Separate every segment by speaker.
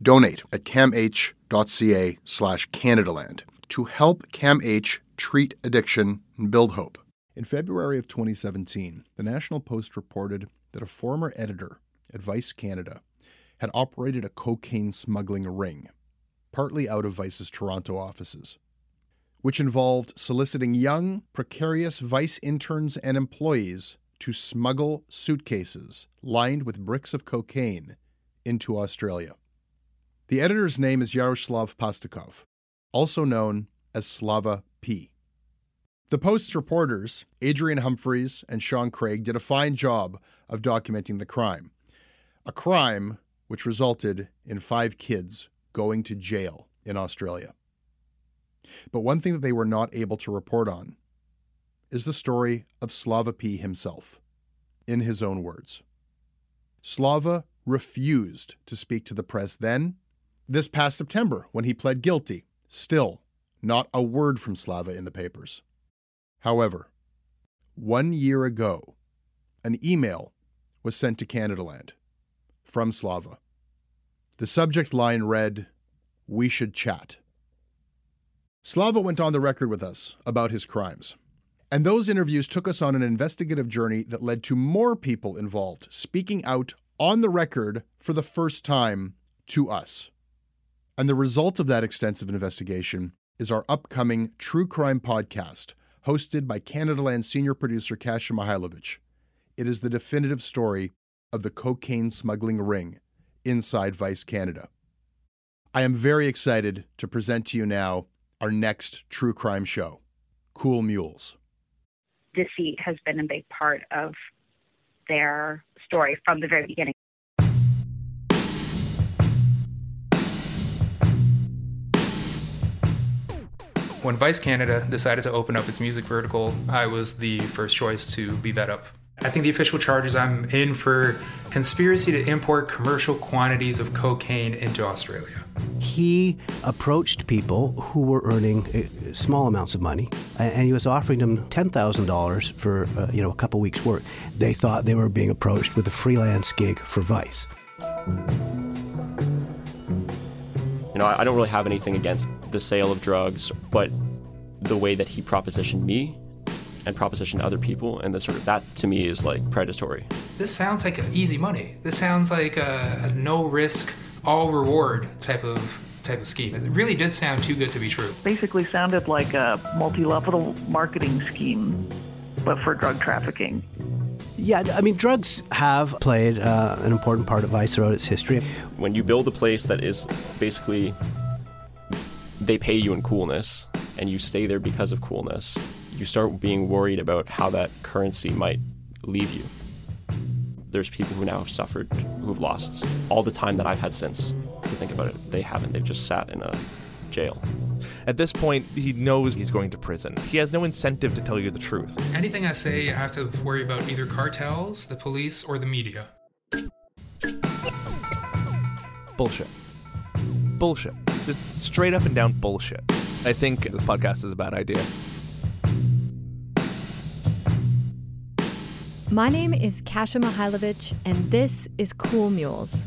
Speaker 1: Donate at camh.ca slash Canadaland to help CAMH treat addiction and build hope. In February of 2017, the National Post reported that a former editor at Vice Canada had operated a cocaine smuggling ring, partly out of Vice's Toronto offices, which involved soliciting young, precarious Vice interns and employees to smuggle suitcases lined with bricks of cocaine into Australia. The editor's name is Yaroslav Pastukhov, also known as Slava P. The Post's reporters, Adrian Humphreys and Sean Craig, did a fine job of documenting the crime. A crime which resulted in five kids going to jail in Australia. But one thing that they were not able to report on is the story of Slava P himself, in his own words. Slava refused to speak to the press then, this past September, when he pled guilty. Still, not a word from Slava in the papers. However, one year ago, an email was sent to Canadaland from Slava. The subject line read, We should chat. Slava went on the record with us about his crimes. And those interviews took us on an investigative journey that led to more people involved speaking out on the record for the first time to us. And the result of that extensive investigation is our upcoming true crime podcast, hosted by Canadaland senior producer Kasia Mihailovic. It is the definitive story of the cocaine smuggling ring inside Vice Canada. I am very excited to present to you now our next true crime show, Cool Mules.
Speaker 2: Deceit has been a big part of their story from the very beginning.
Speaker 3: When Vice Canada decided to open up its music vertical, I was the first choice to lead that up. I think the official charges I'm in for conspiracy to import commercial quantities of cocaine into Australia.
Speaker 4: He approached people who were earning uh, small amounts of money, and he was offering them ten thousand dollars for uh, you know a couple weeks' work. They thought they were being approached with a freelance gig for Vice.
Speaker 5: You know, I don't really have anything against the sale of drugs, but the way that he propositioned me and propositioned other people, and the sort of that to me is like predatory.
Speaker 3: This sounds like easy money. This sounds like a, a no risk, all reward type of type of scheme. It really did sound too good to be true.
Speaker 6: Basically, sounded like a multi level marketing scheme, but for drug trafficking.
Speaker 4: Yeah, I mean, drugs have played uh, an important part of Vice throughout its history.
Speaker 5: When you build a place that is basically they pay you in coolness and you stay there because of coolness, you start being worried about how that currency might leave you. There's people who now have suffered, who've lost all the time that I've had since. To think about it, they haven't. They've just sat in a jail.
Speaker 7: At this point, he knows he's going to prison. He has no incentive to tell you the truth.
Speaker 3: Anything I say, I have to worry about either cartels, the police, or the media.
Speaker 7: Bullshit. Bullshit. Just straight up and down bullshit. I think this podcast is a bad idea.
Speaker 8: My name is Kasia Mihailovic, and this is Cool Mules,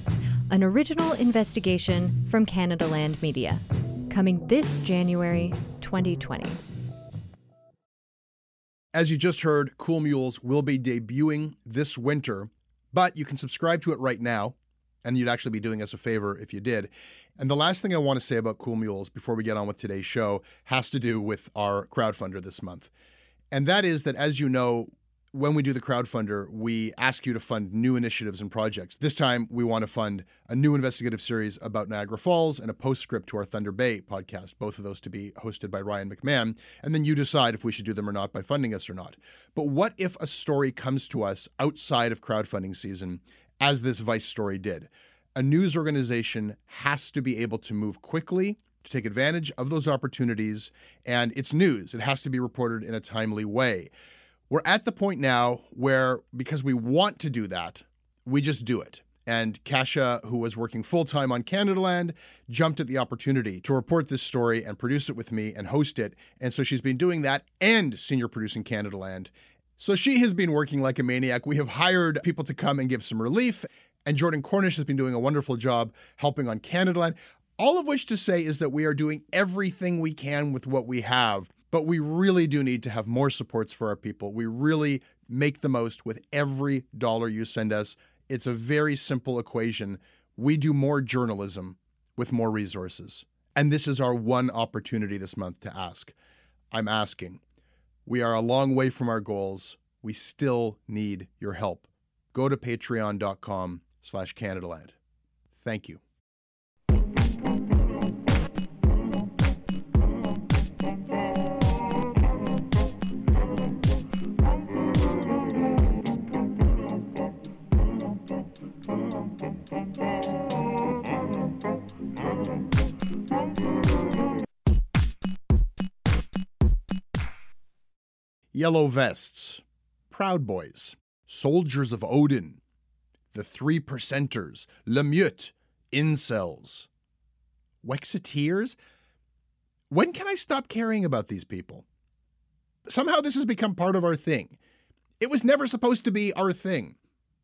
Speaker 8: an original investigation from Canada Land Media, coming this January 2020.
Speaker 1: As you just heard, Cool Mules will be debuting this winter, but you can subscribe to it right now, and you'd actually be doing us a favor if you did. And the last thing I want to say about Cool Mules before we get on with today's show has to do with our crowdfunder this month. And that is that, as you know, when we do the crowdfunder, we ask you to fund new initiatives and projects. This time, we want to fund a new investigative series about Niagara Falls and a postscript to our Thunder Bay podcast, both of those to be hosted by Ryan McMahon. And then you decide if we should do them or not by funding us or not. But what if a story comes to us outside of crowdfunding season, as this Vice story did? A news organization has to be able to move quickly to take advantage of those opportunities, and it's news. It has to be reported in a timely way. We're at the point now where, because we want to do that, we just do it. And Kasia, who was working full time on Canadaland, jumped at the opportunity to report this story and produce it with me and host it. And so she's been doing that and senior producing Canadaland. So she has been working like a maniac. We have hired people to come and give some relief. And Jordan Cornish has been doing a wonderful job helping on Canadaland. All of which to say is that we are doing everything we can with what we have but we really do need to have more supports for our people. We really make the most with every dollar you send us. It's a very simple equation. We do more journalism with more resources. And this is our one opportunity this month to ask. I'm asking. We are a long way from our goals. We still need your help. Go to patreon.com slash Canadaland. Thank you. Yellow Vests, Proud Boys, Soldiers of Odin, The Three Percenters, La Meute, Incels, Wexiteers. When can I stop caring about these people? Somehow this has become part of our thing. It was never supposed to be our thing.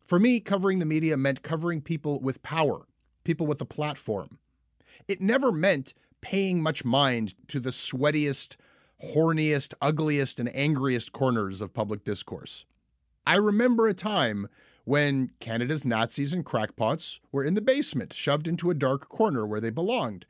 Speaker 1: For me, covering the media meant covering people with power, people with a platform. It never meant paying much mind to the sweatiest, horniest, ugliest, and angriest corners of public discourse. I remember a time when Canada's Nazis and crackpots were in the basement, shoved into a dark corner where they belonged.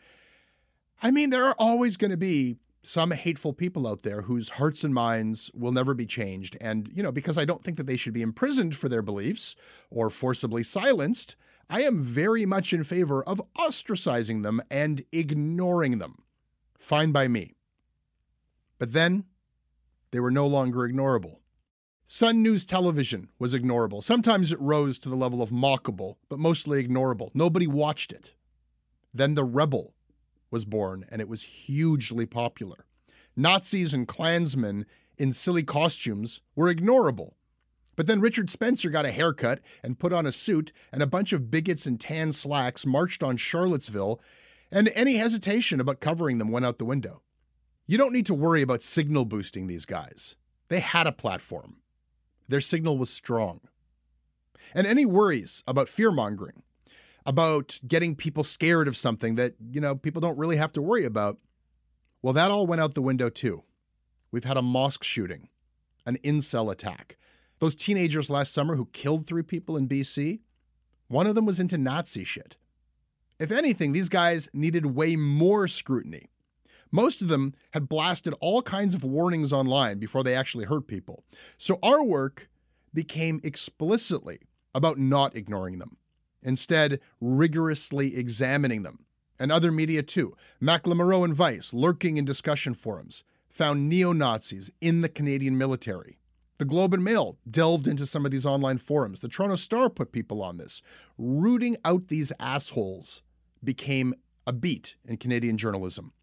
Speaker 1: I mean, there are always going to be some hateful people out there whose hearts and minds will never be changed. And, you know, because I don't think that they should be imprisoned for their beliefs or forcibly silenced, I am very much in favor of ostracizing them and ignoring them. Fine by me. But then they were no longer ignorable. Sun News Television was ignorable. Sometimes it rose to the level of mockable, but mostly ignorable. Nobody watched it. Then The Rebel was born, and it was hugely popular. Nazis and Klansmen in silly costumes were ignorable. But then Richard Spencer got a haircut and put on a suit, and a bunch of bigots in tan slacks marched on Charlottesville, and any hesitation about covering them went out the window. You don't need to worry about signal boosting these guys. They had a platform. Their signal was strong. And any worries about fear mongering, about getting people scared of something that, you know, people don't really have to worry about, well, that all went out the window too. We've had a mosque shooting, an incel attack. Those teenagers last summer who killed three people in BC, one of them was into Nazi shit. If anything, these guys needed way more scrutiny. Most of them had blasted all kinds of warnings online before they actually hurt people. So our work became explicitly about not ignoring them, instead, rigorously examining them. And other media too. Mack Lamoureux and Vice, lurking in discussion forums, found neo Nazis in the Canadian military. The Globe and Mail delved into some of these online forums. The Toronto Star put people on this. Rooting out these assholes became a beat in Canadian journalism.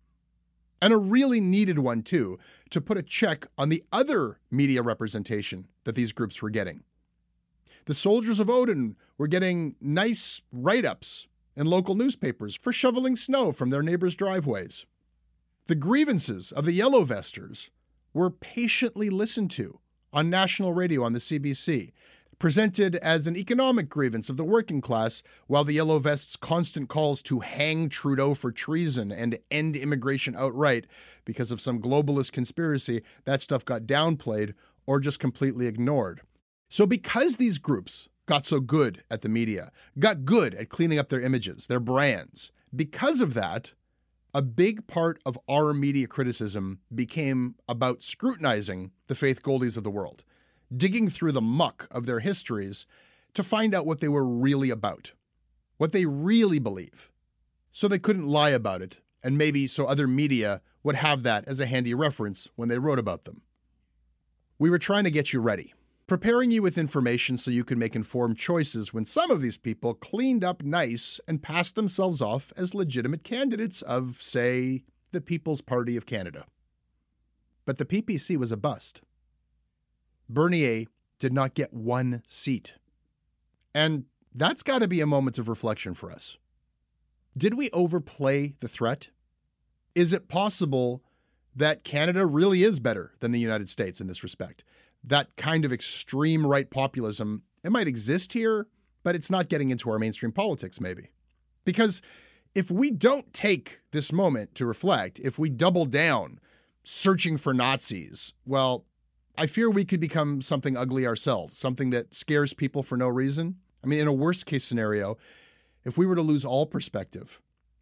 Speaker 1: And a really needed one, too, to put a check on the other media representation that these groups were getting. The soldiers of Odin were getting nice write ups in local newspapers for shoveling snow from their neighbors' driveways. The grievances of the Yellow Vesters were patiently listened to on national radio on the CBC, presented as an economic grievance of the working class, while the Yellow Vests' constant calls to hang Trudeau for treason and end immigration outright because of some globalist conspiracy, that stuff got downplayed or just completely ignored. So, because these groups got so good at the media, got good at cleaning up their images, their brands, because of that, a big part of our media criticism became about scrutinizing the Faith Goldies of the world, digging through the muck of their histories to find out what they were really about, what they really believe. So they couldn't lie about it, and maybe so other media would have that as a handy reference when they wrote about them. We were trying to get you ready preparing you with information so you can make informed choices when some of these people cleaned up nice and passed themselves off as legitimate candidates of, say, the People's Party of Canada. But the PPC was a bust. Bernier did not get one seat. And that's got to be a moment of reflection for us. Did we overplay the threat? Is it possible that Canada really is better than the United States in this respect? that kind of extreme right populism, it might exist here, but it's not getting into our mainstream politics, maybe. Because if we don't take this moment to reflect, if we double down searching for Nazis, well, I fear we could become something ugly ourselves, something that scares people for no reason. I mean, in a worst case scenario, if we were to lose all perspective,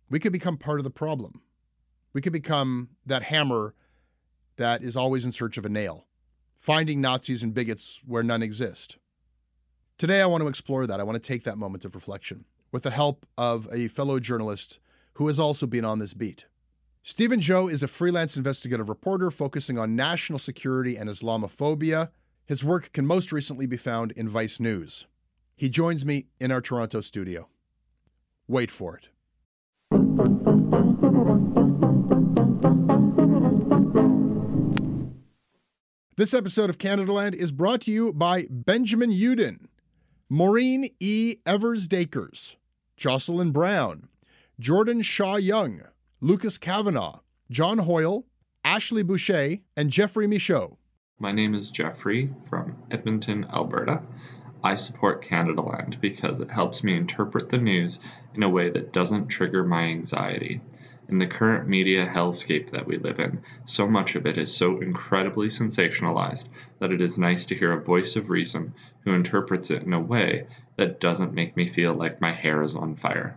Speaker 1: we could become part of the problem. We could become that hammer that is always in search of a nail finding Nazis and bigots where none exist. Today, I want to explore that. I want to take that moment of reflection with the help of a fellow journalist who has also been on this beat. Steven Zhou is a freelance investigative reporter focusing on national security and Islamophobia. His work can most recently be found in Vice News. He joins me in our Toronto studio. Wait for it. This episode of Canada Land is brought to you by Benjamin Yuden, Maureen E. Evers Dakers, Jocelyn Brown, Jordan Shaw Young, Lucas Kavanaugh, John Hoyle, Ashley Boucher, and Jeffrey Michaud.
Speaker 9: My name is Jeffrey from Edmonton, Alberta. I support Canadaland because it helps me interpret the news in a way that doesn't trigger my anxiety. In the current media hellscape that we live in, so much of it is so incredibly sensationalized that it is nice to hear a voice of reason who interprets it in a way that doesn't make me feel like my hair is on fire.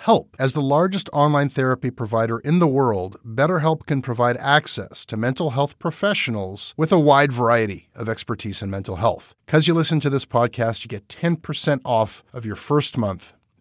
Speaker 1: help. As the largest online therapy provider in the world, BetterHelp can provide access to mental health professionals with a wide variety of expertise in mental health. Because you listen to this podcast, you get 10% off of your first month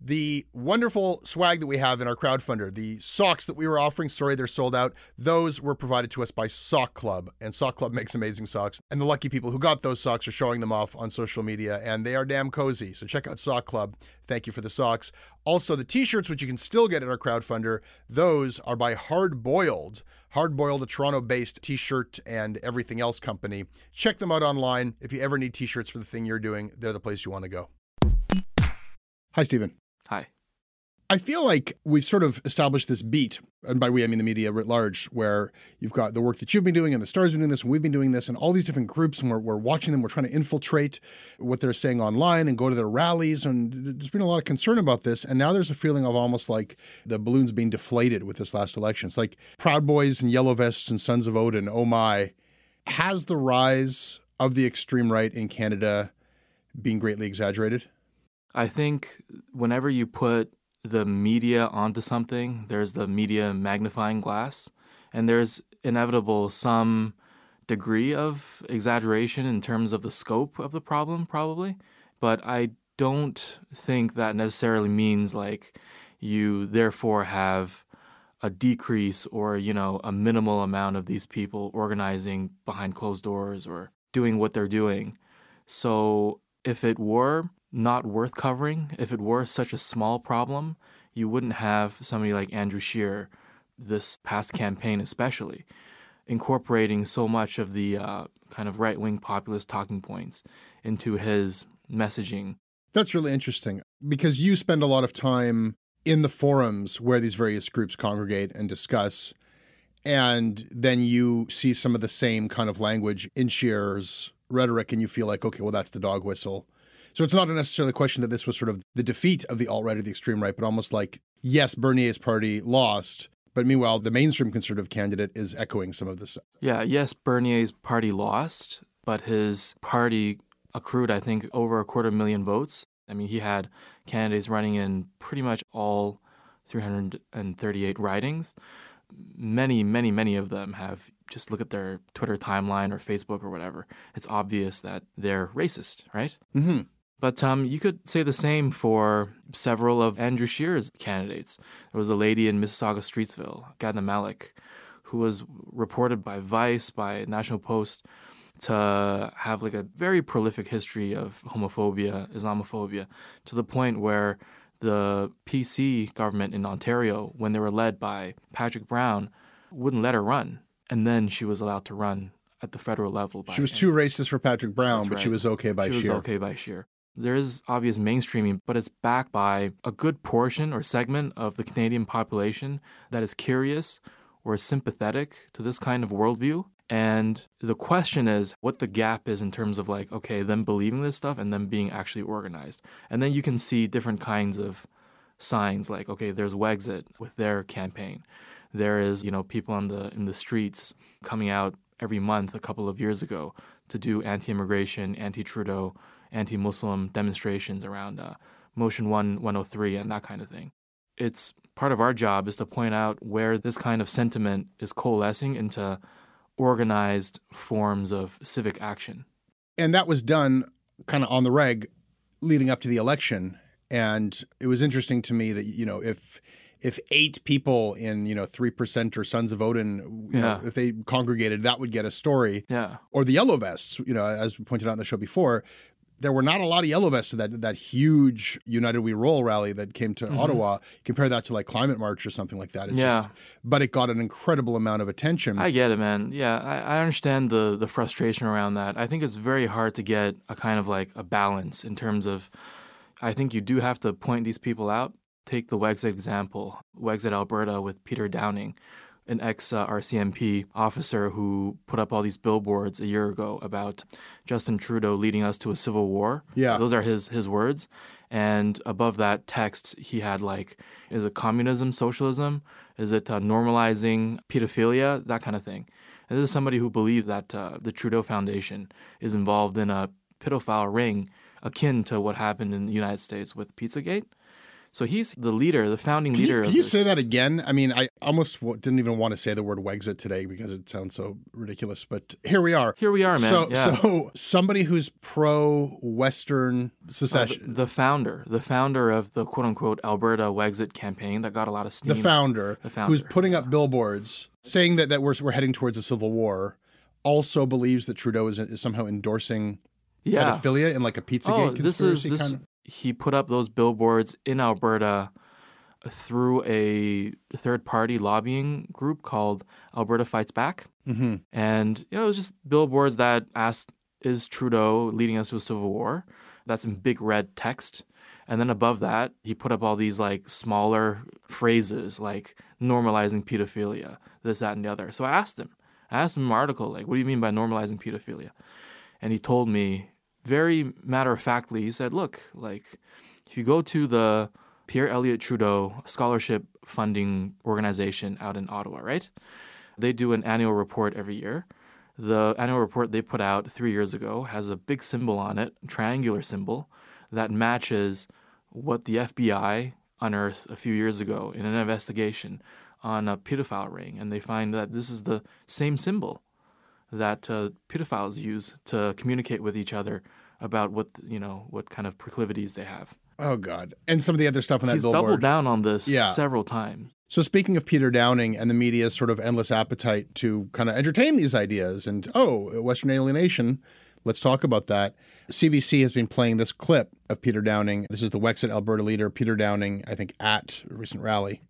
Speaker 1: The wonderful swag that we have in our crowdfunder, the socks that we were offering, sorry, they're sold out. Those were provided to us by Sock Club, and Sock Club makes amazing socks. And the lucky people who got those socks are showing them off on social media, and they are damn cozy. So check out Sock Club. Thank you for the socks. Also, the t shirts, which you can still get at our crowdfunder, those are by Hard Boiled. Hard Boiled, a Toronto based t shirt and everything else company. Check them out online. If you ever need t shirts for the thing you're doing, they're the place you want to go. Hi, Steven.
Speaker 7: Hi.
Speaker 1: I feel like we've sort of established this beat, and by we I mean the media writ large, where you've got the work that you've been doing and the stars been doing this, and we've been doing this, and all these different groups, and we're, we're watching them, we're trying to infiltrate what they're saying online and go to their rallies, and there's been a lot of concern about this, and now there's a feeling of almost like the balloon's being deflated with this last election. It's like Proud Boys and Yellow Vests and Sons of Odin, oh my. Has the rise of the extreme right in Canada been greatly exaggerated?
Speaker 7: I think whenever you put the media onto something, there's the media magnifying glass, and there's inevitable some degree of exaggeration in terms of the scope of the problem, probably. But I don't think that necessarily means like you therefore have a decrease or, you know, a minimal amount of these people organizing behind closed doors or doing what they're doing. So if it were, not worth covering. If it were such a small problem, you wouldn't have somebody like Andrew Scheer, this past campaign especially, incorporating so much of the uh, kind of right wing populist talking points into his messaging.
Speaker 1: That's really interesting because you spend a lot of time in the forums where these various groups congregate and discuss. And then you see some of the same kind of language in Scheer's rhetoric, and you feel like, okay, well, that's the dog whistle so it's not necessarily a question that this was sort of the defeat of the alt right or the extreme right, but almost like, yes, Bernier's party lost, but meanwhile, the mainstream conservative candidate is echoing some of this stuff.
Speaker 7: Yeah, yes, Bernier's party lost, but his party accrued, I think, over a quarter million votes. I mean, he had candidates running in pretty much all 338 ridings. Many, many, many of them have just look at their Twitter timeline or Facebook or whatever. It's obvious that they're racist, right?
Speaker 1: Mm-hmm.
Speaker 7: But um, you could say the same for several of Andrew Scheer's candidates. There was a lady in Mississauga Streetsville, Ghada Melek, who was reported by Vice, by National Post, to have like a very prolific history of homophobia, Islamophobia, to the point where the PC government in Ontario, when they were led by Patrick Brown, wouldn't let her run. And then she was allowed to run at the federal level.
Speaker 1: she was too racist for Patrick Brown, That's but right. she was okay by
Speaker 7: she was okay by Scheer. There is obvious mainstreaming, but it's backed by a good portion or segment of the Canadian population that is curious or sympathetic to this kind of worldview. And the question is what the gap is in terms of like, okay, them believing this stuff and them being actually organized. And then you can see different kinds of signs like, okay, there's Wexit with their campaign. There is, you know, people on the in the streets coming out every month a couple of years ago to do anti-immigration, anti-Trudeau anti Muslim demonstrations around uh, Motion 1 103 and that kind of thing. It's part of our job is to point out where this kind of sentiment is coalescing into organized forms of civic action.
Speaker 1: And that was done kind of on the reg leading up to the election. And it was interesting to me that, you know, if if eight people in you know three percent or Sons of Odin, you yeah. know, if they congregated, that would get a story.
Speaker 7: Yeah.
Speaker 1: Or the Yellow Vests, you know, as we pointed out in the show before, there were not a lot of yellow vests at that that huge United We Roll rally that came to
Speaker 7: Mhm.
Speaker 1: Ottawa. Compare that to like Climate March or something like that. It's
Speaker 7: Yeah.
Speaker 1: just, but it got an incredible amount of attention.
Speaker 7: I get it, man. Yeah, I, I understand the the frustration around that. I think it's very hard to get a kind of like a balance in terms of. I think you do have to point these people out. Take the Wexit example, Wexit Alberta with Peter Downing, an ex uh, RCMP officer who put up all these billboards a year ago about Justin Trudeau leading us to a civil war.
Speaker 1: Yeah.
Speaker 7: those are his his words. And above that text, he had like, is it communism, socialism? Is it uh, normalizing pedophilia? That kind of thing. And this is somebody who believed that uh, the Trudeau Foundation is involved in a pedophile ring akin to what happened in the United States with Pizzagate. So he's the leader, the founding
Speaker 1: Can
Speaker 7: leader
Speaker 1: you, can you
Speaker 7: this.
Speaker 1: say that again? I mean, I almost w- didn't even want to say the word Wexit today because it sounds so ridiculous, but here we are.
Speaker 7: Here we are, man.
Speaker 1: So,
Speaker 7: Yeah.
Speaker 1: so somebody who's pro Western
Speaker 7: Uh,
Speaker 1: secession,
Speaker 7: the, the founder, the founder of the quote unquote Alberta Wexit campaign that got a lot of steam.
Speaker 1: the founder,
Speaker 7: The founder.
Speaker 1: who's putting up billboards saying that, that we're, we're heading towards a civil war, also believes that Trudeau is, is somehow endorsing
Speaker 7: Yeah.
Speaker 1: pedophilia in like a Pizzagate
Speaker 7: oh, this is
Speaker 1: conspiracy
Speaker 7: this.
Speaker 1: kind of.
Speaker 7: He put up those billboards in Alberta through a third-party lobbying group called Alberta Fights Back,
Speaker 1: Mhm.
Speaker 7: and you know it was just billboards that asked, "Is Trudeau leading us to a civil war?" That's in big red text. And then above that, he put up all these like smaller phrases like normalizing pedophilia, this, that, and the other. So I asked him, I asked him in my article, like, what do you mean by normalizing pedophilia? And he told me very matter of factly, he said, look, like, if you go to the Pierre Elliott Trudeau scholarship funding organization out in Ottawa, right? They do an annual report every year. The annual report they put out three years ago has a big symbol on it, triangular symbol, that matches what the FBI unearthed a few years ago in an investigation on a pedophile ring. And they find that this is the same symbol that uh, pedophiles use to communicate with each other about what you know what kind of proclivities they have.
Speaker 1: Oh God! And some of the other stuff on that
Speaker 7: He's
Speaker 1: billboard.
Speaker 7: doubled down on this
Speaker 1: Yeah.
Speaker 7: several times.
Speaker 1: So speaking of Peter Downing and the media's sort of endless appetite to kind of entertain these ideas and oh, Western alienation, let's talk about that. CBC has been playing this clip of Peter Downing. This is the Wexit Alberta leader, Peter Downing, I think at a recent rally.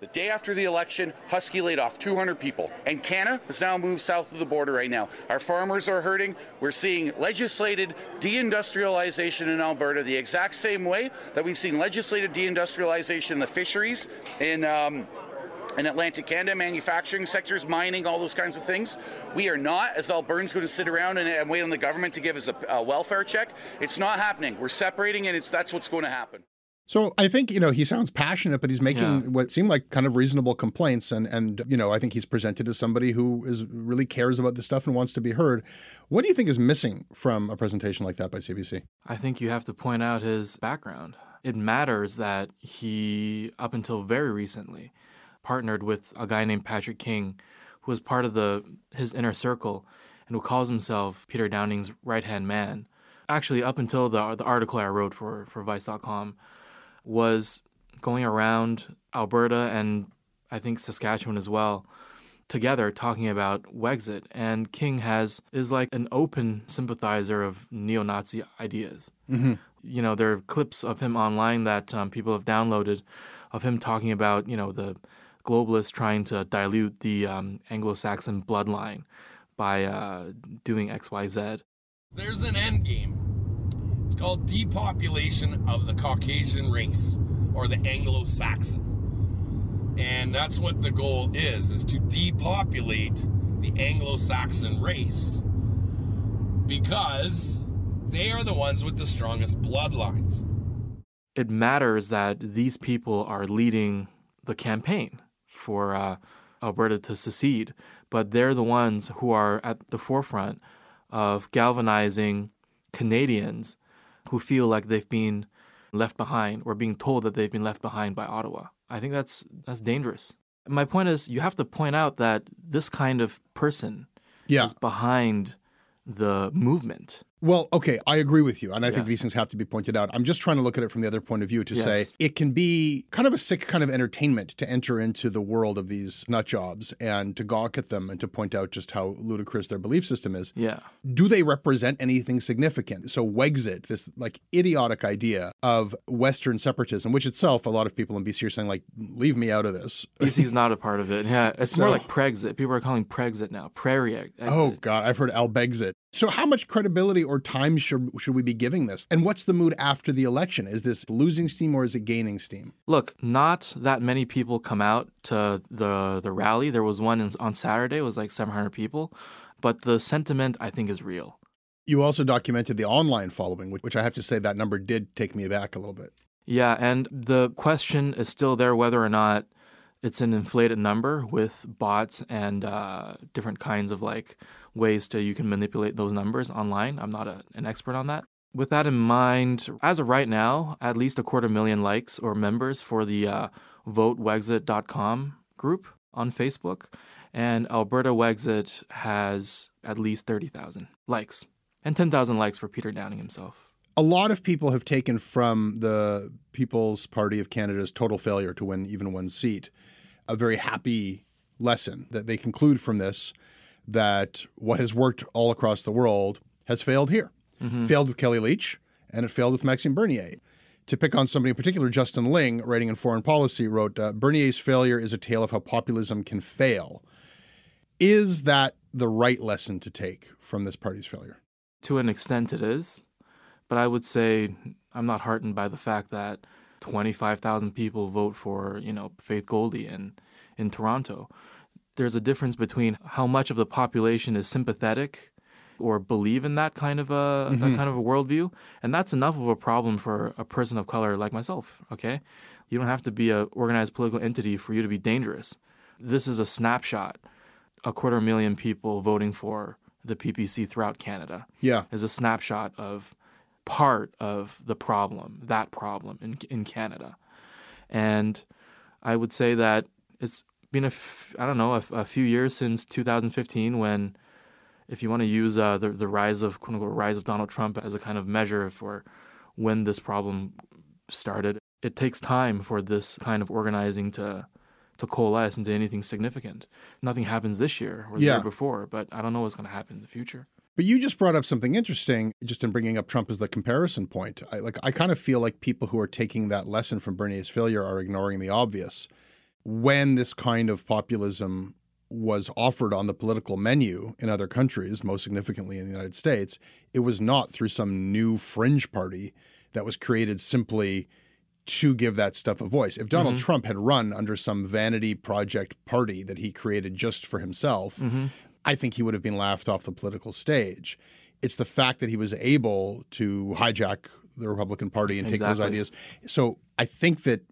Speaker 10: The day after the election, Husky laid off 200 people, and Canada has now moved south of the border right now. Our farmers are hurting. We're seeing legislated deindustrialization in Alberta the exact same way that we've seen legislated deindustrialization in the fisheries in. Um, in Atlantic Canada, manufacturing sectors, mining, all those kinds of things. We are not, as Albertans, going to sit around and, and wait on the government to give us a, a welfare check. It's not happening. We're separating, and it's that's what's going to happen.
Speaker 1: So I think you know he sounds passionate, but he's making
Speaker 10: Yeah.
Speaker 1: what seem like kind of reasonable complaints, and and you know I think he's presented as somebody who is really cares about this stuff and wants to be heard. What do you think is missing from a presentation like that by CBC?
Speaker 7: I think you have to point out his background. It matters that he, up until very recently, partnered with a guy named Patrick King, who was part of the his inner circle and who calls himself Peter Downing's right hand man. Actually, up until the the article I wrote for for Vice.com, was going around Alberta and I think Saskatchewan as well, together talking about Wexit. And King has is like an open sympathizer of neo-Nazi ideas.
Speaker 1: Mhm.
Speaker 7: You know, there are clips of him online that um, people have downloaded of him talking about you know the globalists trying to dilute the um, Anglo-Saxon bloodline by uh, doing X, Y, Z.
Speaker 11: There's an end game. Called depopulation of the Caucasian race or the Anglo-Saxon. And that's what the goal is, is to depopulate the Anglo-Saxon race. Because they are the ones with the strongest bloodlines.
Speaker 7: it matters that these people are leading the campaign for uh, Alberta to secede, but they're the ones who are at the forefront of galvanizing Canadians who feel like they've been left behind or being told that they've been left behind by Ottawa. I think that's that's dangerous. My point is you have to point out that this kind of person
Speaker 1: Yeah.
Speaker 7: is behind the movement.
Speaker 1: Well, okay, I agree with you. And I think these things have to be pointed out. I'm just trying to look at it from the other point of view to say it can be kind of a sick kind of entertainment to enter into the world of these nut jobs and to gawk at them and to point out just how ludicrous their belief system is.
Speaker 7: Yeah.
Speaker 1: Do they represent anything significant? So Wexit, this like idiotic idea of Western separatism, which itself a lot of people in BC are saying like, leave me out of this.
Speaker 7: BC's not a part of it. Yeah, it's
Speaker 1: So-
Speaker 7: more like Prexit. People are calling Prexit now. Prairie exit.
Speaker 1: Oh God, I've heard Albexit. So how much credibility or time should should we be giving this? And what's the mood after the election? Is this losing steam or is it gaining steam?
Speaker 7: Look, not that many people come out to the the rally. There was one in, on Saturday. It was like 700 people, but the sentiment I think is real.
Speaker 1: You also documented the online following, which, which I have to say that number did take me back a little bit.
Speaker 7: Yeah, and the question is still there whether or not it's an inflated number with bots and uh, different kinds of like ways to you can manipulate those numbers online. I'm not a, an expert on that. With that in mind, as of right now, at least a quarter million likes or members for the uh, votewexit.com group on Facebook, and Alberta Wexit has at least 30,000 likes and 10,000 likes for Peter Downing himself.
Speaker 1: A lot of people have taken from the People's Party of Canada's total failure to win even one seat a very happy lesson that they conclude from this that what has worked all across the world has failed here.
Speaker 7: Mhm.
Speaker 1: Failed with Kellie Leitch and it failed with Maxime Bernier. To pick on somebody in particular, Justin Ling, writing in Foreign Policy, wrote uh, Bernier's failure is a tale of how populism can fail. Is that the right lesson to take from this party's failure?
Speaker 7: To an extent, it is. But I would say I'm not heartened by the fact that 25,000 people vote for, you know, Faith Goldie in, in Toronto. There's a difference between how much of the population is sympathetic or believe in that kind of a,
Speaker 1: Mhm.
Speaker 7: a kind of a worldview, and that's enough of a problem for a person of color like myself. Okay, you don't have to be an organized political entity for you to be dangerous. This is a snapshot. A quarter million people voting for the PPC throughout Canada
Speaker 1: Yeah.
Speaker 7: is a snapshot of part of the problem, that problem in in Canada. And I would say that it's been a f- I don't know a, f- a few years since 2015 when if you want to use uh, the the rise of quote unquote rise of Donald Trump as a kind of measure for when this problem started, it takes time for this kind of organizing to to coalesce into anything significant. Nothing happens this year or the
Speaker 1: Yeah.
Speaker 7: year before, but I don't know what's going to happen in the future.
Speaker 1: But you just brought up something interesting, just in bringing up Trump as the comparison point. I, like, I kind of feel like people who are taking that lesson from Bernier's failure are ignoring the obvious. When this kind of populism was offered on the political menu in other countries, most significantly in the United States, it was not through some new fringe party that was created simply to give that stuff a voice. If Donald
Speaker 7: Mhm.
Speaker 1: Trump had run under some vanity project party that he created just for himself,
Speaker 7: Mhm.
Speaker 1: I think he would have been laughed off the political stage. It's the fact that he was able to hijack the Republican Party and take those ideas. So I think that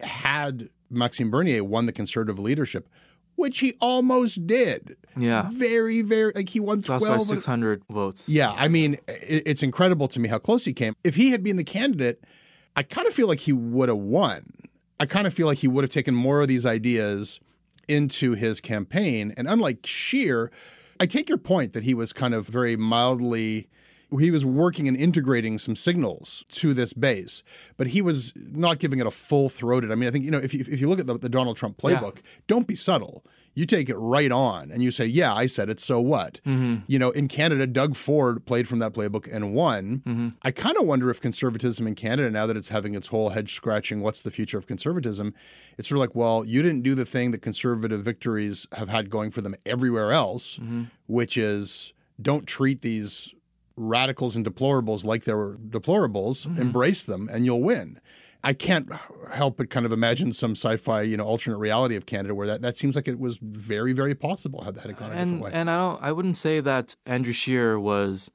Speaker 1: had Maxime Bernier won the conservative leadership, which he almost did,
Speaker 7: Yeah.
Speaker 1: very, very like he won
Speaker 7: Lost by
Speaker 1: twelve.
Speaker 7: 600 votes.
Speaker 1: Yeah, I mean, it, it's incredible to me how close he came. If he had been the candidate, I kind of feel like he would have won. I kind of feel like he would have taken more of these ideas into his campaign. And unlike Scheer, I take your point that he was kind of very mildly. He was working and integrating some signals to this base, but he was not giving it a full throated. I mean, I think, you know, if you, if you look at the, the Donald Trump
Speaker 7: Yeah.
Speaker 1: playbook, don't be subtle. You take it right on and you say, yeah, I said it, so what?
Speaker 7: Mhm.
Speaker 1: You know, in Canada, Doug Ford played from that playbook and won.
Speaker 7: Mm-hmm.
Speaker 1: I kind of wonder if conservatism in Canada, now that it's having its whole head scratching, what's the future of conservatism? It's sort of like, well, you didn't do the thing that conservative victories have had going for them everywhere else,
Speaker 7: Mhm.
Speaker 1: which is don't treat these radicals and deplorables like they were deplorables,
Speaker 7: Mhm.
Speaker 1: embrace them, and you'll win. I can't help but kind of imagine some sci-fi, you know, alternate reality of Canada where that, that seems like it was very, very possible had that had gone a different
Speaker 7: and
Speaker 1: way.
Speaker 7: and I don't I wouldn't say that Andrew Scheer was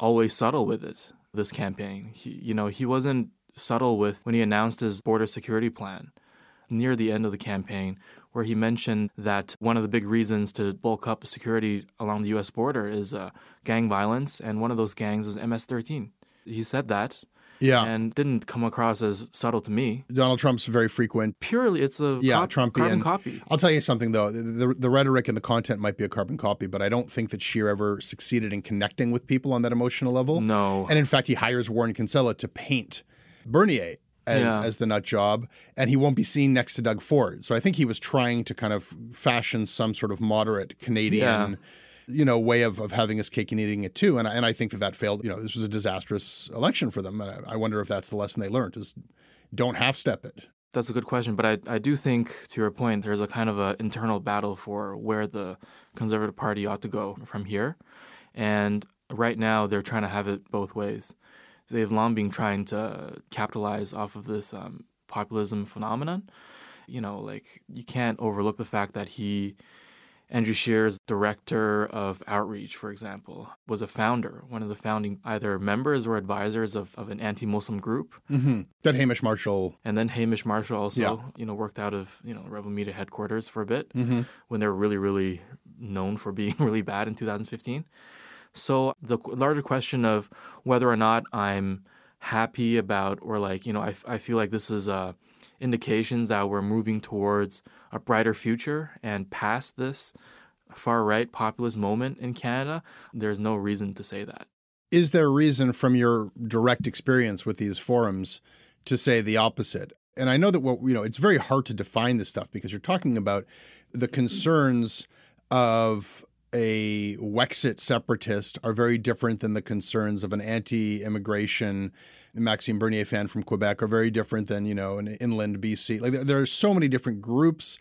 Speaker 7: always subtle with it this campaign. He, you know, he wasn't subtle with when he announced his border security plan near the end of the campaign where he mentioned that one of the big reasons to bulk up security along the US border is uh, gang violence and one of those gangs is MS-13. He said that
Speaker 1: Yeah.
Speaker 7: and didn't come across as subtle to me.
Speaker 1: Donald Trump's very frequent.
Speaker 7: Purely, it's a
Speaker 1: Yeah,
Speaker 7: cop-
Speaker 1: Trumpian.
Speaker 7: carbon copy.
Speaker 1: I'll tell you something though. The, the, the rhetoric and the content might be a carbon copy, but I don't think that Scheer ever succeeded in connecting with people on that emotional level.
Speaker 7: No.
Speaker 1: And in fact, he hires Warren Kinsella to paint Bernier as,
Speaker 7: Yeah.
Speaker 1: as the nut job, and he won't be seen next to Doug Ford. So I think he was trying to kind of fashion some sort of moderate Canadian.
Speaker 7: Yeah.
Speaker 1: You know, way of, of having his cake and eating it too, and I, and I think that that failed. You know, this was a disastrous election for them, and I, I wonder if that's the lesson they learned: is don't half step it.
Speaker 7: That's a good question, but I, I do think, to your point, there's a kind of an internal battle for where the Conservative Party ought to go from here, and right now they're trying to have it both ways. They've long been trying to capitalize off of this um, populism phenomenon. You know, like you can't overlook the fact that he, Andrew Scheer's director of outreach, for example, was a founder, one of the founding either members or advisors of, of an anti-Muslim group.
Speaker 1: Mm-hmm. That Hamish Marshall
Speaker 7: And then Hamish Marshall also,
Speaker 1: Yeah.
Speaker 7: you know, worked out of, you know, Rebel Media headquarters for a bit
Speaker 1: Mhm.
Speaker 7: when they were really, really known for being really bad in 2015. So the larger question of whether or not I'm happy about or like, you know, I, I feel like this is uh, indications that we're moving towards a brighter future and past this far right populist moment in Canada, there's no reason to say that.
Speaker 1: Is there reason from your direct experience with these forums to say the opposite? And I know that what you know, it's very hard to define this stuff because you're talking about the concerns of a Wexit separatist are very different than the concerns of an anti-immigration Maxime Bernier fan from Quebec are very different than you know an inland BC. Like there, there are so many different groups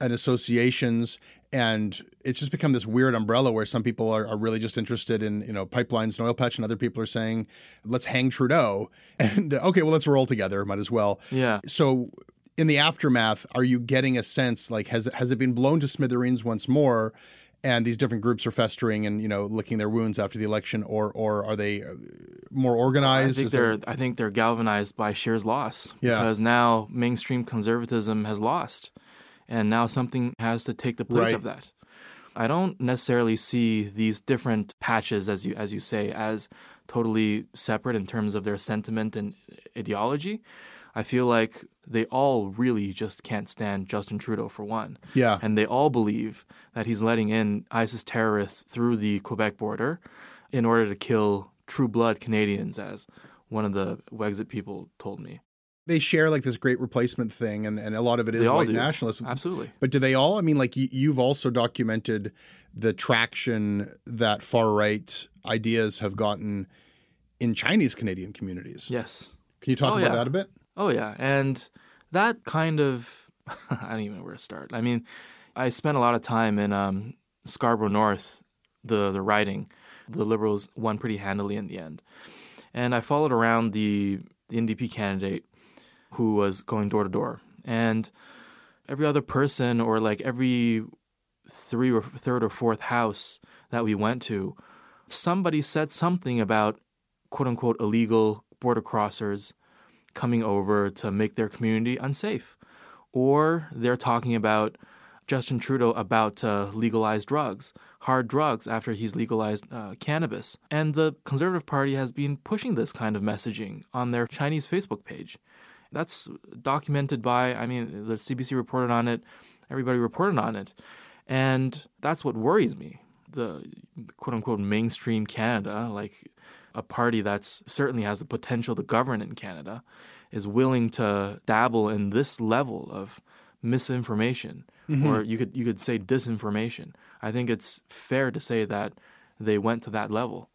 Speaker 1: and associations and it's just become this weird umbrella where some people are, are really just interested in you know pipelines and oil patch and other people are saying let's hang trudeau and okay well let's roll together might as well
Speaker 7: Yeah.
Speaker 1: so in the aftermath are you getting a sense like has has it been blown to smithereens once more and these different groups are festering and you know licking their wounds after the election or or are they uh, more
Speaker 7: I
Speaker 1: organized
Speaker 7: think
Speaker 1: Is
Speaker 7: they're I think they're galvanized by Scheer's loss.
Speaker 1: Yeah.
Speaker 7: Because now mainstream conservatism has lost. And now something has to take the place
Speaker 1: Right.
Speaker 7: of that. I don't necessarily see these different patches as you as you say as totally separate in terms of their sentiment and ideology. I feel like they all really just can't stand Justin Trudeau for one.
Speaker 1: Yeah.
Speaker 7: And they all believe that he's letting in ISIS terrorists through the Quebec border in order to kill true blood Canadians, as one of the Wexit people told me.
Speaker 1: they share like this great replacement thing and, and a lot of it is white
Speaker 7: do.
Speaker 1: nationalists
Speaker 7: Absolutely.
Speaker 1: but do they all i mean like you, you've also documented the traction that far right ideas have gotten in chinese canadian communities
Speaker 7: Yes.
Speaker 1: can you talk
Speaker 7: Oh,
Speaker 1: about
Speaker 7: yeah.
Speaker 1: that a bit
Speaker 7: Oh yeah, and that kind of I don't even know where to start. I mean, I spent a lot of time in um, Scarborough North, the the riding. The Liberals won pretty handily in the end, and I followed around the the NDP candidate who was going door to door, and every other person or like every three or third or fourth house that we went to, somebody said something about quote unquote illegal border crossers coming over to make their community unsafe. Or they're talking about Justin Trudeau about to legalize drugs, hard drugs, after he's legalized uh, cannabis. And the Conservative Party has been pushing this kind of messaging on their Chinese Facebook page. That's documented by, I mean, the CBC reported on it, everybody reported on it. And that's what worries me. The quote unquote mainstream Canada, like a party that's certainly has the potential to govern in Canada, is willing to dabble in this level of misinformation,
Speaker 1: Mhm.
Speaker 7: or you could you could say disinformation. I think it's fair to say that they went to that level.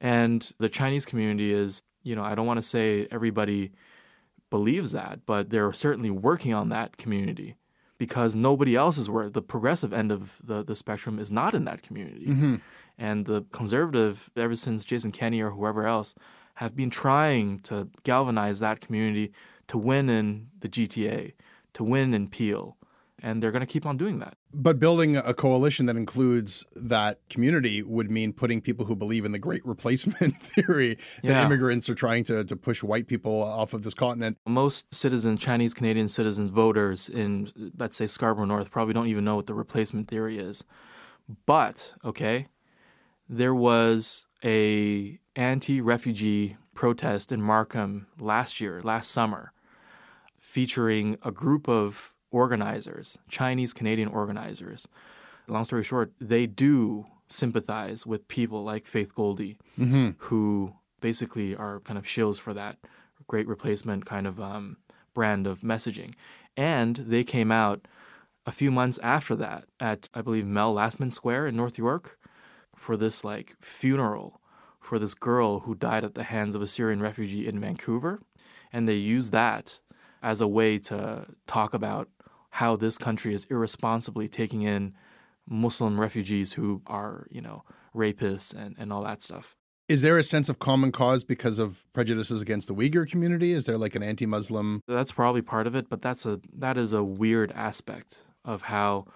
Speaker 7: And the Chinese community is, you know, I don't want to say everybody believes that, but they're certainly working on that community because nobody else is where the progressive end of the, the spectrum is not in that community.
Speaker 1: Mhm.
Speaker 7: And the conservative, ever since Jason Kenney or whoever else, have been trying to galvanize that community to win in the GTA, to win in Peel. And they're going to keep on doing that.
Speaker 1: but building a coalition that includes that community would mean putting people who believe in the great replacement theory that
Speaker 7: Yeah.
Speaker 1: immigrants are trying to, to push white people off of this continent
Speaker 7: Most citizens, Chinese Canadian citizens, voters in, let's say, Scarborough North, probably don't even know what the replacement theory is. But, okay, there was a anti-refugee protest in Markham last year, last summer, featuring a group of organizers, Chinese Canadian organizers. Long story short, they do sympathize with people like Faith Goldy,
Speaker 1: Mm-hmm.
Speaker 7: who basically are kind of shills for that great replacement kind of um, brand of messaging. And they came out a few months after that at, I believe, Mel Lastman Square in North York for this like funeral for this girl who died at the hands of a Syrian refugee in Vancouver. And they use that as a way to talk about how this country is irresponsibly taking in Muslim refugees who are, you know, rapists and, and all that stuff.
Speaker 1: Is there a sense of common cause because of prejudices against the Uyghur community? Is there like an anti-Muslim?
Speaker 7: That's probably part of it, but that's a that is a weird aspect of how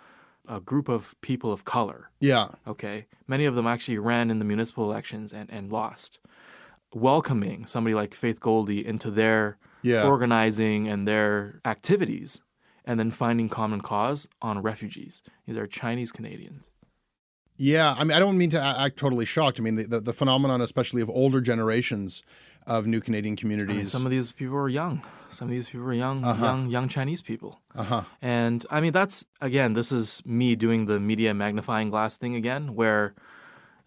Speaker 7: a group of people of color.
Speaker 1: Yeah.
Speaker 7: Okay. Many of them actually ran in the municipal elections and, and lost. Welcoming somebody like Faith Goldy into their
Speaker 1: Yeah.
Speaker 7: organizing and their activities and then finding common cause on refugees. These are Chinese Canadians.
Speaker 1: Yeah, I mean, I don't mean to act totally shocked. I mean, the, the, the phenomenon, especially of older generations of new Canadian
Speaker 7: I
Speaker 1: communities.
Speaker 7: mean, some of these people are young. Some of these people are young,
Speaker 1: Uh-huh.
Speaker 7: young, young Chinese people.
Speaker 1: uh huh.
Speaker 7: And I mean, that's again, this is me doing the media magnifying glass thing again, where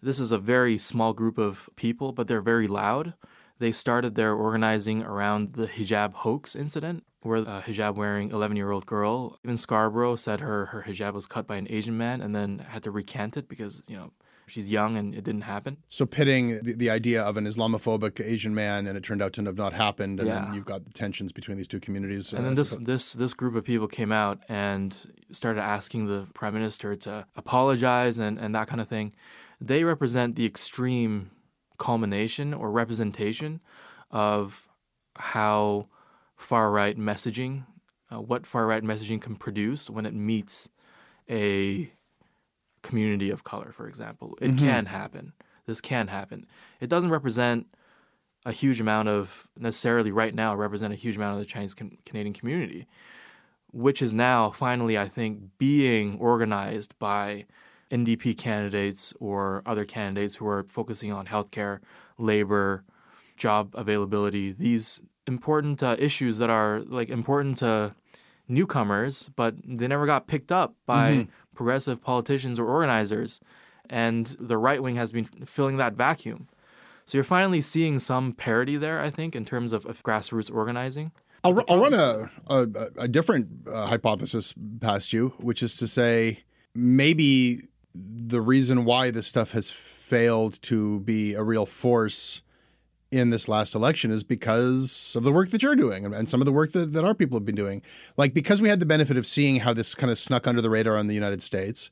Speaker 7: this is a very small group of people, but they're very loud. They started their organizing around the hijab hoax incident, where a hijab wearing 11 year old girl in Scarborough said her, her hijab was cut by an Asian man and then had to recant it because, you know, she's young and it didn't happen.
Speaker 1: So pitting the, the idea of an Islamophobic Asian man, and it turned out to have not happened, and
Speaker 7: Yeah.
Speaker 1: then you've got the tensions between these two communities.
Speaker 7: And
Speaker 1: uh,
Speaker 7: then this this this group of people came out and started asking the prime minister to apologize and, and that kind of thing. They represent the extreme culmination or representation of how far right messaging, uh, what far right messaging can produce when it meets a community of color, for example. It
Speaker 1: Mhm.
Speaker 7: can happen. This can happen. It doesn't represent a huge amount of necessarily right now represent a huge amount of the Chinese can- Canadian community, which is now finally, I think, being organized by NDP candidates or other candidates who are focusing on healthcare, labor, job availability, these important uh, issues that are like important to newcomers, but they never got picked up by
Speaker 1: Mhm.
Speaker 7: progressive politicians or organizers. And the right wing has been filling that vacuum. So you're finally seeing some parity there, I think, in terms of, of grassroots organizing.
Speaker 1: I'll, I'll run a, a, a different uh, hypothesis past you, which is to say maybe the reason why this stuff has failed to be a real force in this last election is because of the work that you're doing and, and some of the work that, that our people have been doing. Like, because we had the benefit of seeing how this kind of snuck under the radar in the United States,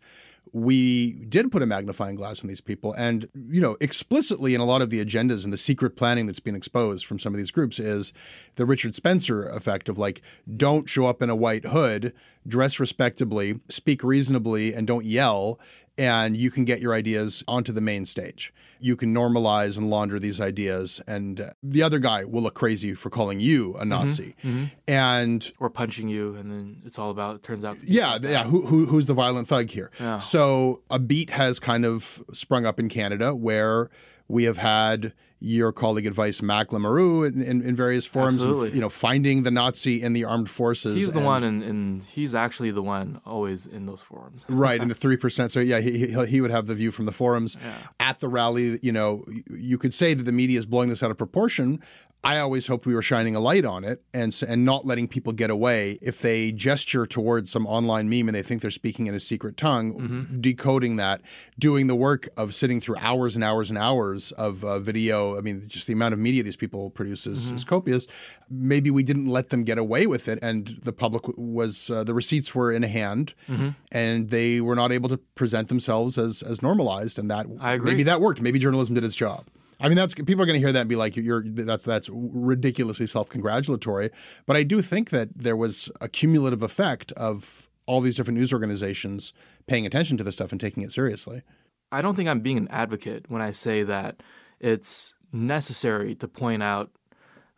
Speaker 1: we did put a magnifying glass on these people. And, you know, explicitly in a lot of the agendas and the secret planning that's been exposed from some of these groups is the Richard Spencer effect of like, don't show up in a white hood, dress respectably, speak reasonably, and don't yell. And you can get your ideas onto the main stage. You can normalize and launder these ideas. And uh, the other guy will look crazy for calling you a Nazi.
Speaker 7: mhm.
Speaker 1: And
Speaker 7: Or punching you, and then it's all about, it turns out.
Speaker 1: yeah,
Speaker 7: about
Speaker 1: yeah. Who, who who's the violent thug here?
Speaker 7: Yeah.
Speaker 1: So a beat has kind of sprung up in Canada where we have had your colleague advice Mack Lamoureux in, in, in various forums, of,
Speaker 7: Absolutely.
Speaker 1: you know, finding the Nazi in the armed forces.
Speaker 7: He's the
Speaker 1: and-
Speaker 7: one, and, and he's actually the one always in those forums.
Speaker 1: Right, in the three percent. So yeah, he, he he would have the view from the forums at the rally. You know, you could say that the media is blowing this out of proportion. I always hoped we were shining a light on it and and not letting people get away if they gesture towards some online meme and they think they're speaking in a secret tongue, decoding that, doing the work of sitting through hours and hours and hours of uh, video. I mean, just the amount of media these people produce is, is copious. Maybe we didn't let them get away with it, and the public was uh, the receipts were in hand,
Speaker 7: Mhm.
Speaker 1: and they were not able to present themselves as as normalized, and that
Speaker 7: I agree.
Speaker 1: maybe that worked. Maybe journalism did its job. I mean, that's people are going to hear that and be like, "You're that's that's ridiculously self-congratulatory." But I do think that there was a cumulative effect of all these different news organizations paying attention to this stuff and taking it seriously.
Speaker 7: I don't think I'm being an advocate when I say that it's necessary to point out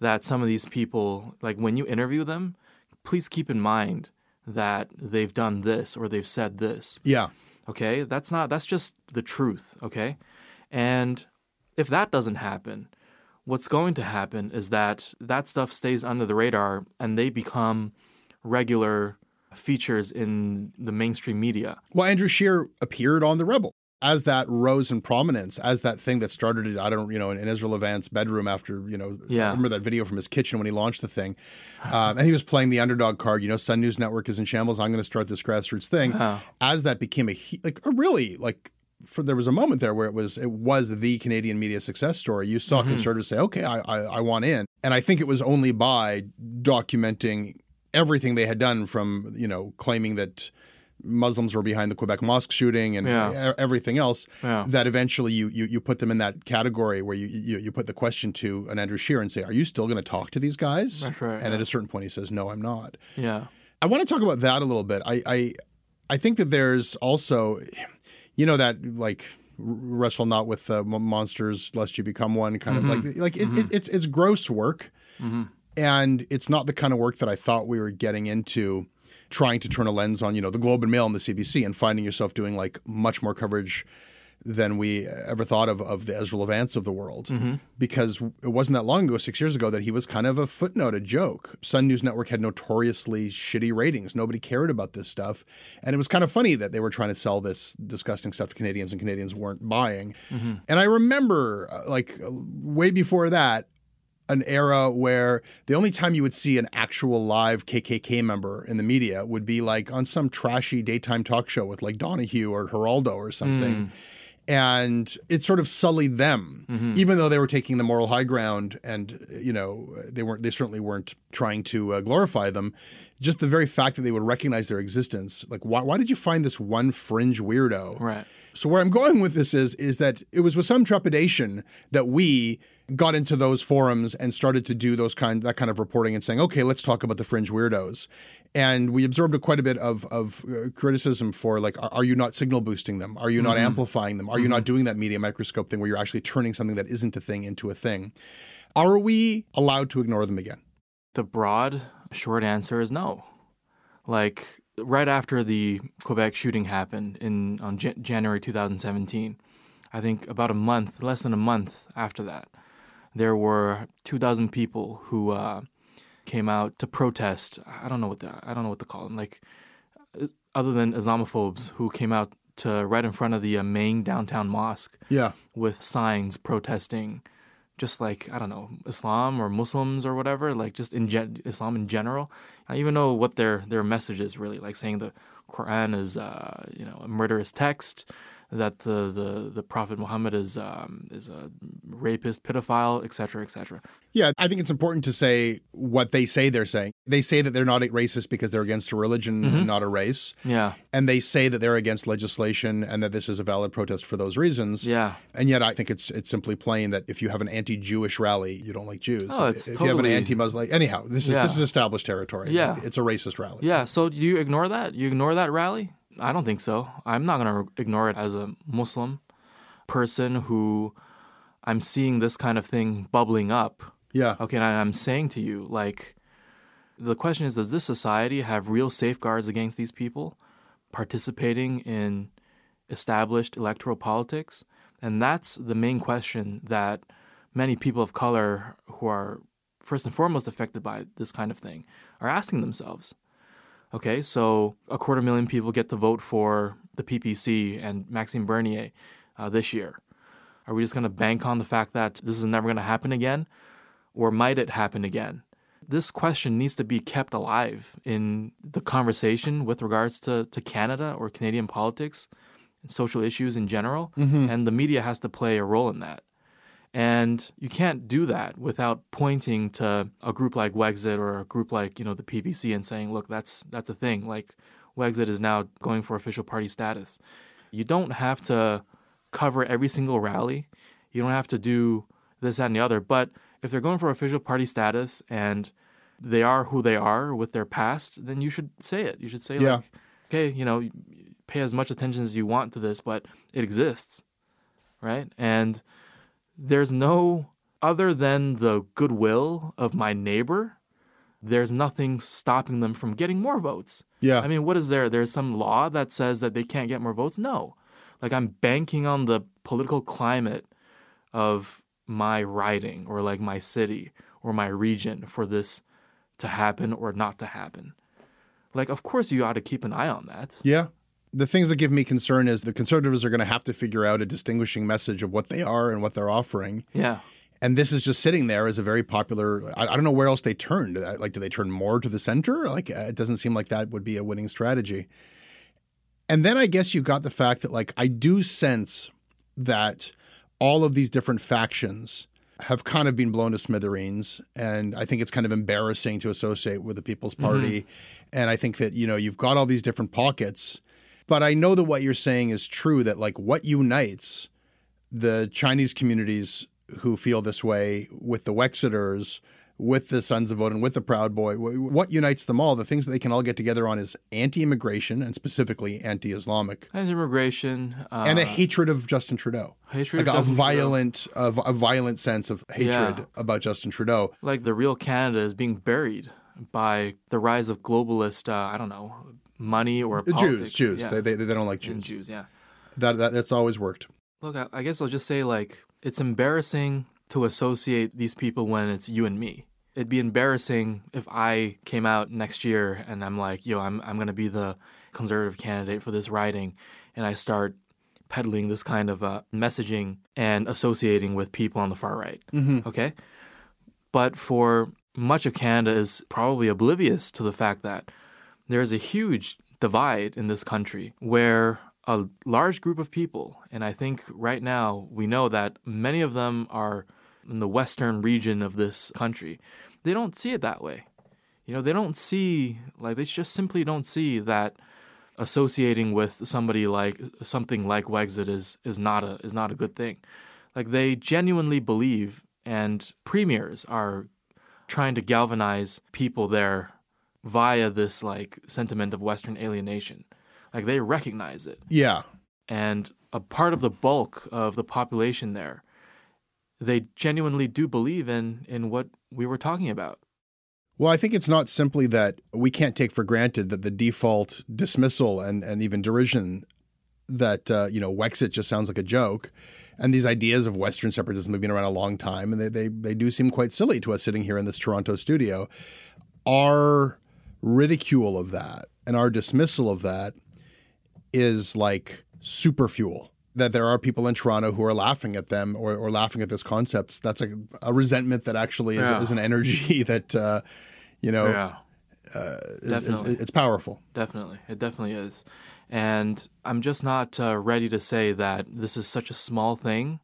Speaker 7: that some of these people, like when you interview them, please keep in mind that they've done this or they've said this.
Speaker 1: Yeah.
Speaker 7: Okay? That's not, that's just the truth. Okay? And if that doesn't happen, what's going to happen is that that stuff stays under the radar and they become regular features in the mainstream media.
Speaker 1: Well, Andrew Scheer appeared on The Rebel as that rose in prominence, as that thing that started it, I don't, you know, in, in Ezra Levant's bedroom after, you know,
Speaker 7: Yeah.
Speaker 1: I remember that video from his kitchen when he launched the thing. Um, and he was playing the underdog card, you know, Sun News Network is in shambles. I'm going to start this grassroots thing.
Speaker 7: Wow.
Speaker 1: As that became a, like, a really, like, for there was a moment there where it was it was the Canadian media success story. You saw
Speaker 7: Mhm.
Speaker 1: conservatives say, "Okay, I, I I want in," and I think it was only by documenting everything they had done, from you know claiming that Muslims were behind the Quebec mosque shooting and
Speaker 7: Yeah.
Speaker 1: everything else,
Speaker 7: Yeah.
Speaker 1: that eventually you, you you put them in that category where you, you you put the question to an Andrew Scheer and say, "Are you still going to talk to these guys?"
Speaker 7: That's right,
Speaker 1: And
Speaker 7: yeah.
Speaker 1: at a certain point, he says, "No, I'm not."
Speaker 7: Yeah.
Speaker 1: I want to talk about that a little bit. I I, I think that there's also, you know, that like wrestle not with uh, monsters lest you become one kind
Speaker 7: Mhm.
Speaker 1: of like like it, it, it's it's gross work,
Speaker 7: Mhm.
Speaker 1: and it's not the kind of work that I thought we were getting into. Trying to turn a lens on, you know, the Globe and Mail and the CBC, and finding yourself doing like much more coverage than we ever thought of of the Ezra Levants of the world
Speaker 7: Mhm.
Speaker 1: because it wasn't that long ago, six years ago, that he was kind of a footnote, a joke. Sun News Network had notoriously shitty ratings. Nobody cared about this stuff. And it was kind of funny that they were trying to sell this disgusting stuff to Canadians and Canadians weren't buying.
Speaker 7: Mhm.
Speaker 1: And I remember, uh, like, uh, way before that, an era where the only time you would see an actual live KKK member in the media would be like on some trashy daytime talk show with like Donahue or Geraldo or something
Speaker 7: Mm.
Speaker 1: And it sort of sullied them
Speaker 7: Mhm.
Speaker 1: even though they were taking the moral high ground and you know they weren't they certainly weren't trying to uh, glorify them just the very fact that they would recognize their existence like why, why did you find this one fringe weirdo
Speaker 7: Right.
Speaker 1: so where i'm going with this is is that it was with some trepidation that we got into those forums and started to do those kind that kind of reporting and saying okay let's talk about the fringe weirdos. And we absorbed a, quite a bit of of uh, criticism for like are, are you not signal boosting them? Are you not
Speaker 7: Mhm.
Speaker 1: amplifying them? Are you not doing that media microscope thing where you're actually turning something that isn't a thing into a thing? Are we allowed to ignore them again?
Speaker 7: The broad, short answer is no. Like right after the Quebec shooting happened in on Jan- January 2017, I think about a month, less than a month after that, there were two dozen people who uh, came out to protest. I don't know what the, I don't know what to call them. Like uh, other than Islamophobes who came out to right in front of the uh, main downtown mosque
Speaker 1: yeah
Speaker 7: with signs protesting just like I don't know Islam or Muslims or whatever, like just in gen- Islam in general. I don't even know what their their message is really, like saying the Quran is uh, you know a murderous text, that the the, the Prophet Muhammad is um, is a rapist, pedophile, etc., etc.
Speaker 1: Yeah, I think it's important to say what they say they're saying. They say that they're not racist because they're against a religion
Speaker 7: Mhm.
Speaker 1: and not a race.
Speaker 7: Yeah.
Speaker 1: And they say that they're against legislation and that this is a valid protest for those reasons.
Speaker 7: Yeah.
Speaker 1: And yet I think it's it's simply plain that if you have an anti-Jewish rally, you don't like Jews.
Speaker 7: Oh,
Speaker 1: if
Speaker 7: it's
Speaker 1: if you have an anti-Muslim anyhow, this is
Speaker 7: Yeah.
Speaker 1: this is established territory.
Speaker 7: Yeah.
Speaker 1: It's a racist rally.
Speaker 7: Yeah. So do you ignore that? You ignore that rally? I don't think so. I'm not going to ignore it as a Muslim person who I'm seeing this kind of thing bubbling up.
Speaker 1: Yeah.
Speaker 7: Okay. And I'm saying to you, like, the question is does this society have real safeguards against these people participating in established electoral politics? And that's the main question that many people of color who are first and foremost affected by this kind of thing are asking themselves. Okay, so a quarter million people get to vote for the PPC and Maxime Bernier uh, this year. Are we just going to bank on the fact that this is never going to happen again? Or might it happen again? This question needs to be kept alive in the conversation with regards to, to Canada or Canadian politics and social issues in general.
Speaker 1: Mhm.
Speaker 7: And the media has to play a role in that. And you can't do that without pointing to a group like Wexit or a group like, you know, the PPC and saying, look, that's that's a thing. Like Wexit is now going for official party status. You don't have to cover every single rally. You don't have to do this, that, and the other. But if they're going for official party status and they are who they are with their past, then you should say it. You should say
Speaker 1: Yeah.
Speaker 7: like, okay, you know, pay as much attention as you want to this, but it exists. Right? And there's no other than the goodwill of my neighbor there's nothing stopping them from getting more votes
Speaker 1: Yeah.
Speaker 7: i mean what is there there's some law that says that they can't get more votes no like i'm banking on the political climate of my riding or like my city or my region for this to happen or not to happen. Like, of course, you ought to keep an eye on that.
Speaker 1: Yeah. The things that give me concern is the conservatives are going to have to figure out a distinguishing message of what they are and what they're offering.
Speaker 7: Yeah.
Speaker 1: And this is just sitting there as a very popular. I, I don't know where else they turned. Like, do they turn more to the center? Like, uh, it doesn't seem like that would be a winning strategy. And then I guess you've got the fact that, like, I do sense that all of these different factions have kind of been blown to smithereens. And I think it's kind of embarrassing to associate with the People's Party. Mm-hmm. And I think that, you know, you've got all these different pockets. But I know that what you're saying is true that, like, what unites the Chinese communities who feel this way with the Wexiters with the Sons of Odin, with the Proud Boy. What unites them all? The things that they can all get together on is anti-immigration and specifically anti-Islamic.
Speaker 7: Anti-immigration uh,
Speaker 1: and a hatred of Justin Trudeau.
Speaker 7: Hatred,
Speaker 1: like
Speaker 7: of
Speaker 1: a violent, a, a, violent sense of hatred
Speaker 7: Yeah.
Speaker 1: about Justin Trudeau.
Speaker 7: Like the real Canada is being buried by the rise of globalist, uh, I don't know, money or
Speaker 1: Jews,
Speaker 7: politics.
Speaker 1: Jews.
Speaker 7: Yeah.
Speaker 1: They, they they don't like
Speaker 7: And
Speaker 1: Jews.
Speaker 7: Jews, yeah.
Speaker 1: That, that that's always worked.
Speaker 7: Look, I, I guess I'll just say like it's embarrassing to associate these people when it's you and me. It'd be embarrassing if I came out next year and I'm like, yo, I'm I'm gonna be the conservative candidate for this riding, and I start peddling this kind of uh, messaging and associating with people on the far right.
Speaker 1: Mhm.
Speaker 7: Okay, but for much of Canada is probably oblivious to the fact that there is a huge divide in this country where a large group of people, and I think right now we know that many of them are in the western region of this country, they don't see it that way. You know, they don't see, like, they just simply don't see that associating with somebody like something like Wexit is is not a is not a good thing. Like they genuinely believe, and premiers are trying to galvanize people there via this like sentiment of Western alienation. Like they recognize it,
Speaker 1: Yeah.
Speaker 7: and a part of the bulk of the population there, they genuinely do believe in in what we were talking about.
Speaker 1: Well, I think it's not simply that we can't take for granted that the default dismissal and, and even derision that, uh, you know, Wexit just sounds like a joke. And these ideas of Western separatism have been around a long time, and they, they, they do seem quite silly to us sitting here in this Toronto studio. Our ridicule of that and our dismissal of that is like super fuel. That there are people in Toronto who are laughing at them or, or laughing at this concept. That's a, a resentment that actually is,
Speaker 7: Yeah.
Speaker 1: is an energy that, uh, you know,
Speaker 7: Yeah.
Speaker 1: uh, is, is, it's powerful.
Speaker 7: Definitely. It definitely is. And I'm just not uh, ready to say that this is such a small thing.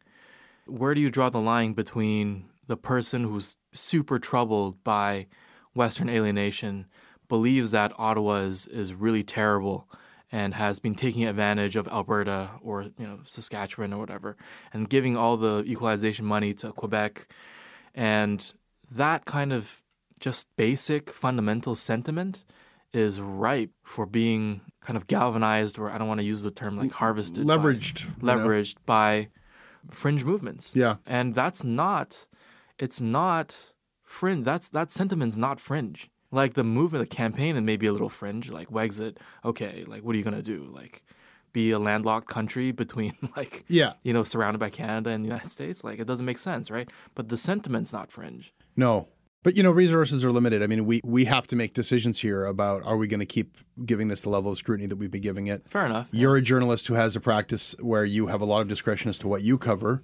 Speaker 7: Where do you draw the line between the person who's super troubled by Western alienation, believes that Ottawa is, is really terrible and has been taking advantage of Alberta or you know Saskatchewan or whatever, and giving all the equalization money to Quebec, and that kind of just basic fundamental sentiment is ripe for being kind of galvanized, or I don't want to use the term like harvested, by-
Speaker 1: Leveraged, know?
Speaker 7: leveraged by fringe movements.
Speaker 1: Yeah.
Speaker 7: and that's not, it's not fringe. That's that sentiment's not fringe. Like the movement, the campaign, and maybe a little fringe. Like Wexit, okay, like what are you gonna do? Like be a landlocked country between like
Speaker 1: Yeah.
Speaker 7: you know surrounded by Canada and the United States? Like it doesn't make sense, right? But the sentiment's not fringe.
Speaker 1: No. But you know, resources are limited. I mean, we we have to make decisions here about are we going to keep giving this the level of scrutiny that we've been giving it.
Speaker 7: Fair enough.
Speaker 1: You're a journalist who has a practice where you have a lot of discretion as to what you cover.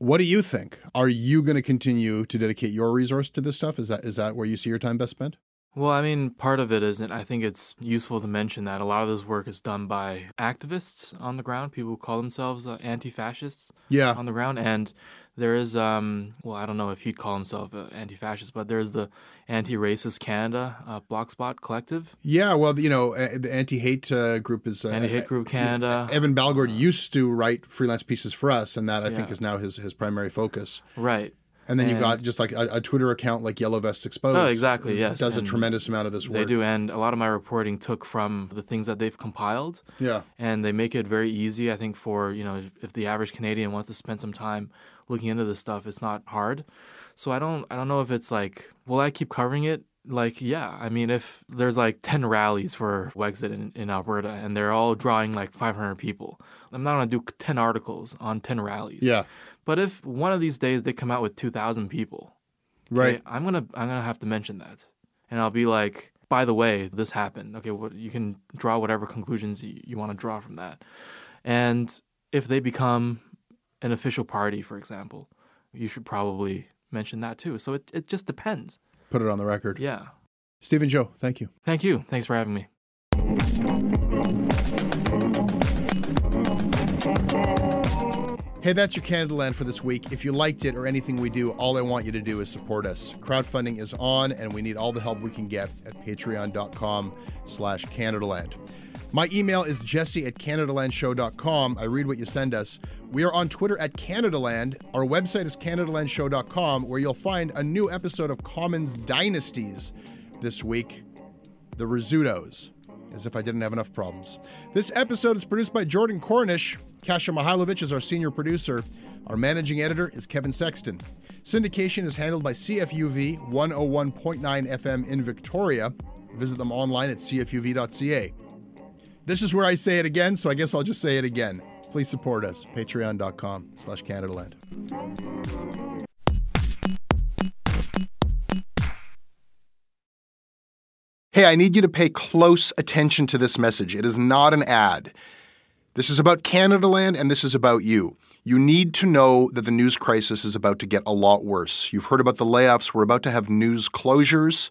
Speaker 1: What do you think? Are you going to continue to dedicate your resource to this stuff? Is that is that where you see your time best spent?
Speaker 7: Well, I mean, part of it isn't. I think it's useful to mention that a lot of this work is done by activists on the ground, people who call themselves uh, anti-fascists.
Speaker 1: Yeah.
Speaker 7: On the ground, and there is, um, well, I don't know if he'd call himself uh, anti-fascist, but there's the Anti-Racist Canada uh, Blogspot Collective.
Speaker 1: Yeah, well, you know, uh, the anti-hate uh, group is uh,
Speaker 7: Anti-Hate Group Canada.
Speaker 1: Evan Balgord used to write freelance pieces for us, and that I think is now his his primary focus.
Speaker 7: Right.
Speaker 1: And then you've got just like a, a Twitter account like Yellow Vests Exposed.
Speaker 7: Oh, exactly. Yes,
Speaker 1: does a tremendous amount of this work.
Speaker 7: They do, and a lot of my reporting took from the things that they've compiled.
Speaker 1: Yeah.
Speaker 7: and they make it very easy. I think for you know, if the average Canadian wants to spend some time looking into this stuff, it's not hard. So I don't, I don't know if it's like, will I keep covering it? Like, yeah, I mean, if there's like 10 rallies for Wexit in, in Alberta and they're all drawing like 500 people, I'm not going to do 10 articles on 10 rallies.
Speaker 1: Yeah.
Speaker 7: But if one of these days they come out with 2,000 people,
Speaker 1: Right.
Speaker 7: okay, I'm gonna I'm gonna have to mention that, and I'll be like, by the way, this happened. Okay, what you can draw whatever conclusions you, you want to draw from that, and if they become an official party, for example, you should probably mention that too. So it it just depends.
Speaker 1: Put it on the record.
Speaker 7: Yeah.
Speaker 1: Steven Zhou, thank you.
Speaker 7: Thank you. Thanks for having me.
Speaker 1: Hey, that's your Canada Land for this week. If you liked it or anything we do, all I want you to do is support us. Crowdfunding is on, and we need all the help we can get at patreon.com slash CanadaLand. My email is jesse at CanadaLandShow.com. I read what you send us. We are on Twitter at CanadaLand. Our website is CanadaLandShow.com, where you'll find a new episode of Commons Dynasties this week, The Rizzutos, as if I didn't have enough problems. This episode is produced by Jordan Cornish. Kasia Mihailovic is our senior producer. Our managing editor is Kevin Sexton. Syndication is handled by CFUV 101.9 FM in Victoria. Visit them online at cfuv.ca. This is where I say it again, so I guess I'll just say it again. Please support us. Patreon.com slash CanadaLand. Hey, I need you to pay close attention to this message. It is not an ad. This is about Canada Land and this is about you. You need to know that the news crisis is about to get a lot worse. You've heard about the layoffs. We're about to have news closures,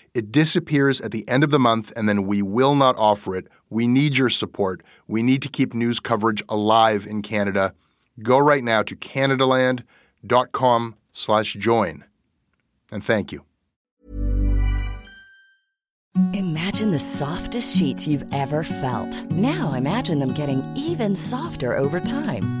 Speaker 1: It disappears at the end of the month, and then we will not offer it. We need your support. We need to keep news coverage alive in Canada. Go right now to canadaland.com slash join. And thank you.
Speaker 12: Imagine the softest sheets you've ever felt. Now imagine them getting even softer over time.